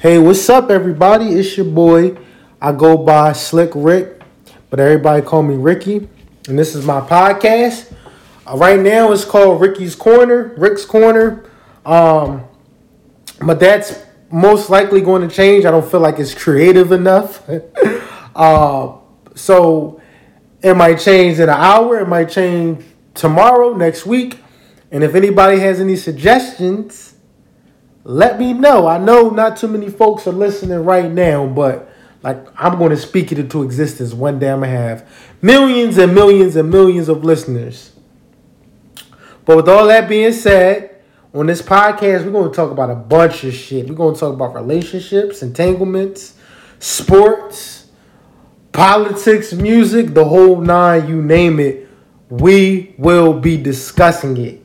Hey, what's up, everybody? It's your boy. I go by Slick Rick, but everybody call me Ricky. And this is my podcast. Uh, right now, it's called Ricky's Corner, Rick's Corner. Um, but that's most likely going to change. I don't feel like it's creative enough. uh, so it might change in an hour. It might change tomorrow, next week. And if anybody has any suggestions, let me know. I know not too many folks are listening right now, but like I'm going to speak it into existence. One day I'm to have millions and millions and millions of listeners. But with all that being said, on this podcast, we're going to talk about a bunch of shit. We're going to talk about relationships, entanglements, sports, politics, music, the whole nine, you name it. We will be discussing it.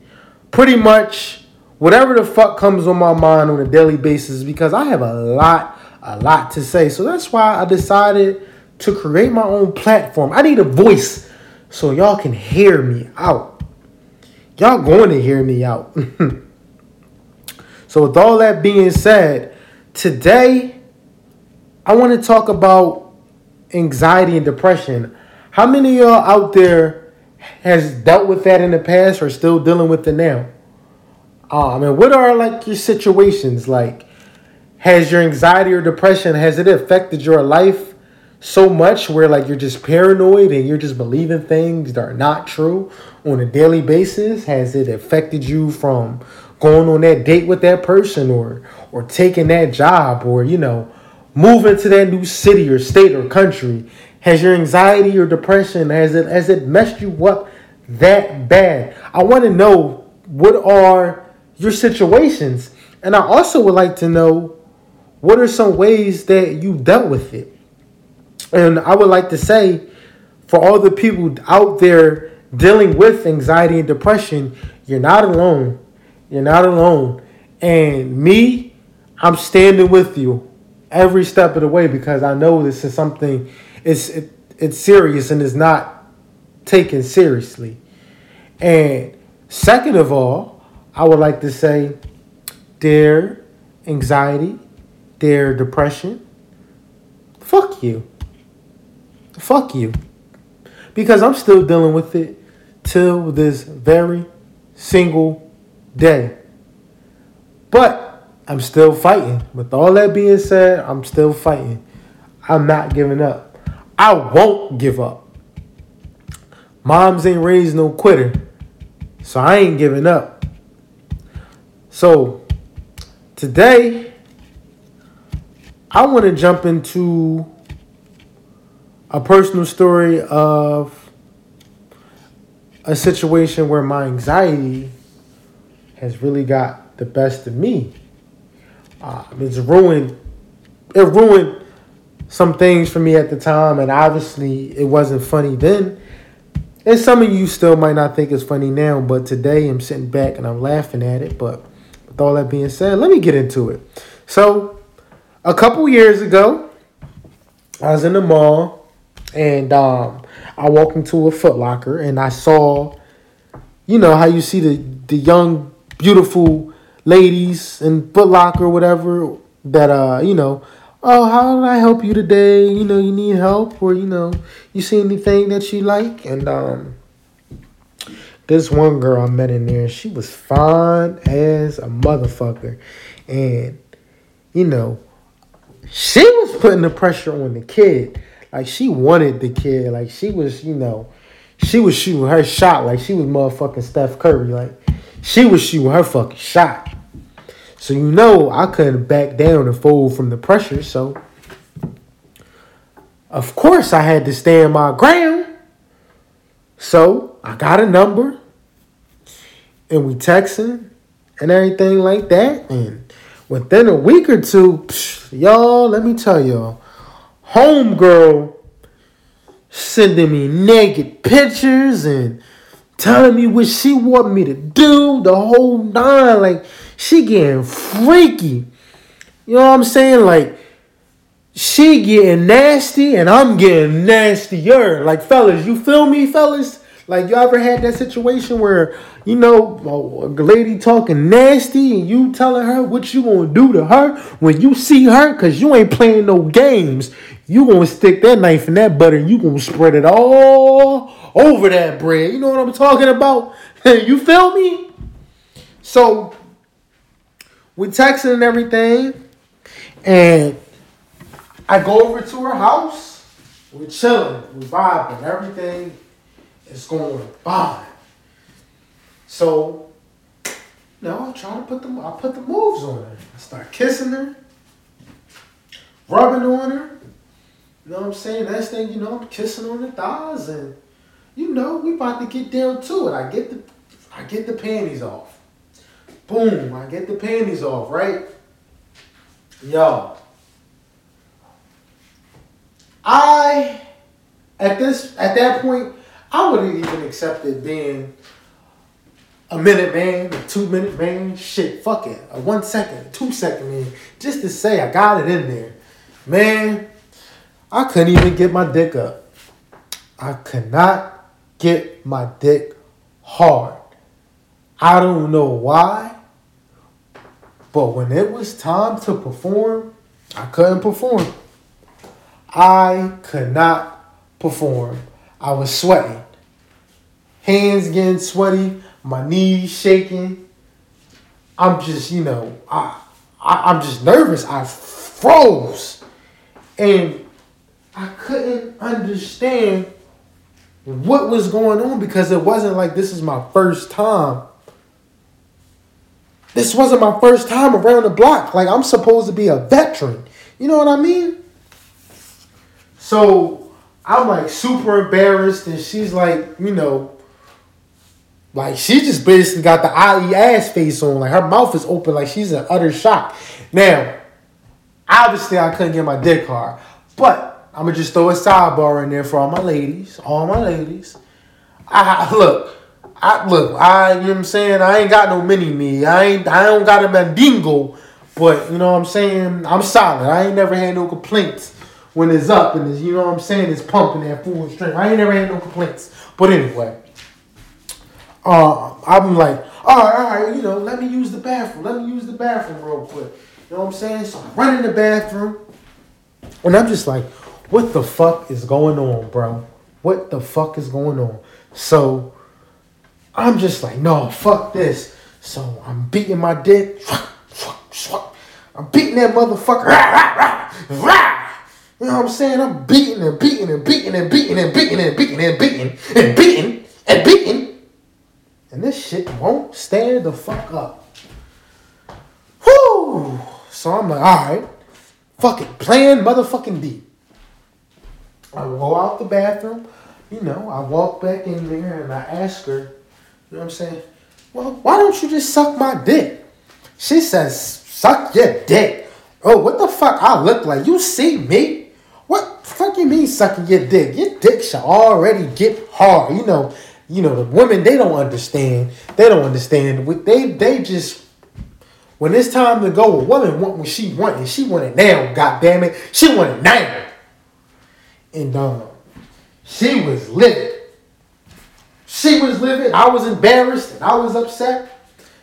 Pretty much whatever the fuck comes on my mind on a daily basis because I have a lot, a lot to say. So that's why I decided to create my own platform. I need a voice so y'all can hear me out. Y'all going to hear me out. so with all that being said, today I want to talk about anxiety and depression. How many of y'all out there has dealt with that in the past or still dealing with it now? Um, mean, what are like your situations? Like has your anxiety or depression has it affected your life so much where like you're just paranoid and you're just believing things that are not true on a daily basis? Has it affected you from going on that date with that person or or taking that job or you know moving to that new city or state or country? Has your anxiety or depression has it has it messed you up that bad? I want to know what are your situations. And I also would like to know what are some ways that you dealt with it. And I would like to say for all the people out there dealing with anxiety and depression, you're not alone. You're not alone. And me, I'm standing with you every step of the way because I know this is something it's it, it's serious and it's not taken seriously. And second of all, I would like to say, dear anxiety, dear depression, fuck you. Fuck you. Because I'm still dealing with it till this very single day. But I'm still fighting. With all that being said, I'm still fighting. I'm not giving up. I won't give up. Moms ain't raised no quitter. So I ain't giving up. So today, I want to jump into a personal story of a situation where my anxiety has really got the best of me. Uh, it's ruined. It ruined some things for me at the time, and obviously it wasn't funny then. And some of you still might not think it's funny now, but today I'm sitting back and I'm laughing at it. But with all that being said, let me get into it. So, a couple years ago, I was in the mall and um, I walked into a Foot Locker and I saw, you know, how you see the, the young, beautiful ladies in Foot Locker or whatever that, uh, you know, oh, how did I help you today? You know, you need help or, you know, you see anything that you like? And, um, this one girl I met in there, she was fine as a motherfucker. And, you know, she was putting the pressure on the kid. Like she wanted the kid. Like she was, you know, she was shooting her shot like she was motherfucking Steph Curry. Like she was shooting her fucking shot. So you know I couldn't back down and fold from the pressure. So of course I had to stand my ground. So I got a number and we texting and everything like that. And within a week or two, psh, y'all, let me tell y'all, homegirl sending me naked pictures and telling me what she want me to do, the whole nine. Like she getting freaky. You know what I'm saying? Like she getting nasty and I'm getting nastier. Like fellas, you feel me, fellas? Like you ever had that situation where you know a lady talking nasty and you telling her what you gonna do to her when you see her because you ain't playing no games. You gonna stick that knife in that butter and you gonna spread it all over that bread. You know what I'm talking about? you feel me? So we texting and everything, and I go over to her house. We're chilling, we vibing, everything is going fine. So, know, I try to put the I put the moves on her. I start kissing her, rubbing on her. You know what I'm saying? Next thing you know, I'm kissing on the thighs, and you know, we about to get down to it. I get the I get the panties off. Boom, I get the panties off, right? Yo. I at this at that point, I would have even accepted being a minute man, a two minute man, shit, fuck it. A one second, two second man, just to say I got it in there. Man, I couldn't even get my dick up. I could not get my dick hard. I don't know why, but when it was time to perform, I couldn't perform. I could not perform. I was sweating. Hands getting sweaty, my knees shaking. I'm just, you know, I, I I'm just nervous. I froze. And I couldn't understand what was going on because it wasn't like this is my first time. This wasn't my first time around the block. Like I'm supposed to be a veteran. You know what I mean? So I'm like super embarrassed, and she's like, you know, like she just basically got the IE ass face on. Like her mouth is open, like she's in utter shock. Now, obviously, I couldn't get my dick hard, but I'm gonna just throw a sidebar in there for all my ladies, all my ladies. I look, I look, I you know what I'm saying. I ain't got no mini me. I ain't, I don't got a mandingo, but you know what I'm saying. I'm solid. I ain't never had no complaints when it's up and it's, you know what I'm saying. It's pumping that full strength. I ain't never had no complaints. But anyway, uh, I'm like, all right, all right, you know, let me use the bathroom. Let me use the bathroom real quick. You know what I'm saying? So I run in the bathroom, and I'm just like, what the fuck is going on, bro? What the fuck is going on? So I'm just like, no, fuck this. So I'm beating my dick. I'm beating that motherfucker. You know what I'm saying? I'm beating and beating and beating and beating and beating and beating and beating and beating and beating. And this shit won't stand the fuck up. Whoo! So I'm like, alright. Fuck it. Playing motherfucking deep. I go out the bathroom, you know, I walk back in there and I ask her, you know what I'm saying? Well, why don't you just suck my dick? She says, suck your dick. Oh, what the fuck I look like? You see me? Fuck you mean sucking your dick? Your dick should already get hard. You know, you know, the women they don't understand. They don't understand. They they just when it's time to go, a woman want what she want, and she want it now, god damn it. She want it now and um, she was livid. She was livid. I was embarrassed and I was upset.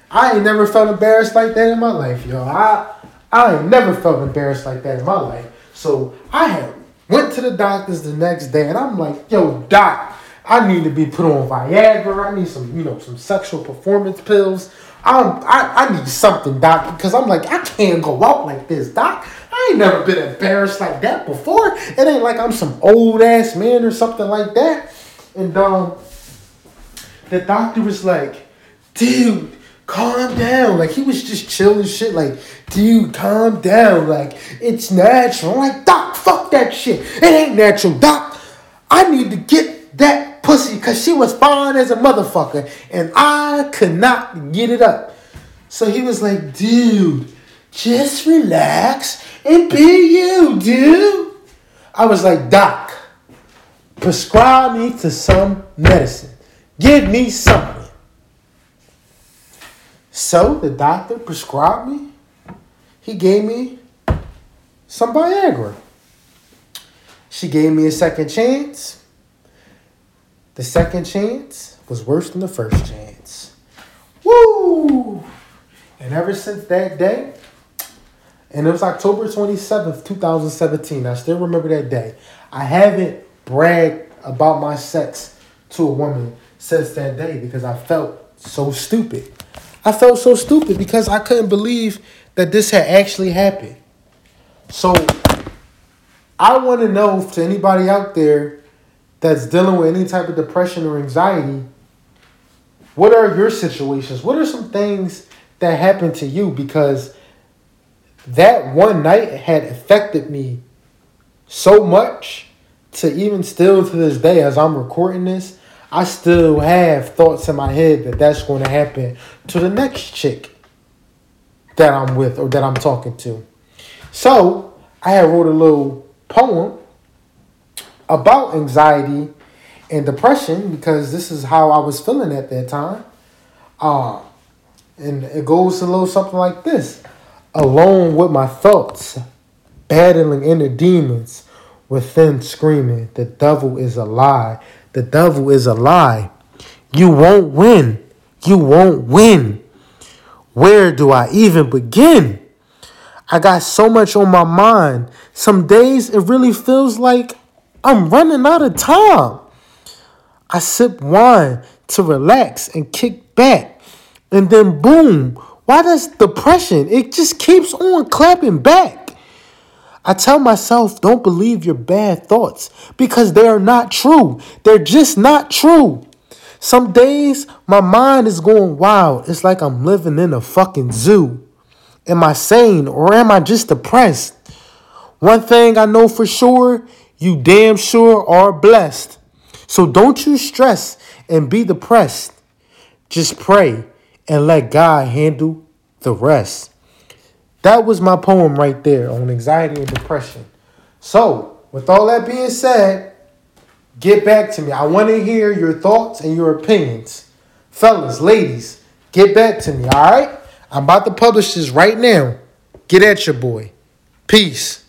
I ain't never felt embarrassed like that in my life, yo. I I ain't never felt embarrassed like that in my life. So I had went to the doctors the next day and I'm like, yo, doc, I need to be put on Viagra. I need some, you know, some sexual performance pills. I'm, I, I need something, doc, because I'm like, I can't go out like this, doc. I ain't never been embarrassed like that before. It ain't like I'm some old ass man or something like that. And um, the doctor was like, dude, calm down. Like he was just chilling shit. Like, dude, calm down. Like it's natural. I'm like, doc, fuck that shit. It ain't natural, doc. I need to get that pussy because she was fine as a motherfucker, and I could not get it up. So he was like, dude, just relax and be you, dude. I was like, Doc, prescribe me to some medicine. Give me something. So the doctor prescribed me. He gave me some Viagra. She gave me a second chance. the second chance was worse than the first chance. Woo! And ever since that day, and it was October 27th, 2017. I still remember that day. I haven't bragged about my sex to a woman since that day because I felt so stupid. I felt so stupid because I couldn't believe that this had actually happened. So I want to know to anybody out there that's dealing with any type of depression or anxiety, what are your situations? What are some things that happened to you? Because that one night had affected me so much to even still to this day as I'm recording this, I still have thoughts in my head that that's going to happen to the next chick that I'm with or that I'm talking to. So I had wrote a little poem about anxiety and depression because this is how I was feeling at that time. Uh, and it goes a little something like this alone with my thoughts, battling inner demons within, screaming, The devil is a lie. The devil is a lie. You won't win. You won't win. Where do I even begin? I got so much on my mind. Some days it really feels like I'm running out of time. I sip wine to relax and kick back. And then, boom, why does depression? It just keeps on clapping back. I tell myself, don't believe your bad thoughts because they are not true. They're just not true. Some days my mind is going wild. It's like I'm living in a fucking zoo. Am I sane or am I just depressed? One thing I know for sure, you damn sure are blessed. So don't you stress and be depressed. Just pray and let God handle the rest. That was my poem right there on anxiety and depression. So, with all that being said, get back to me. I want to hear your thoughts and your opinions. Fellas, ladies, get back to me, all right? I'm about to publish this right now. Get at your boy. Peace.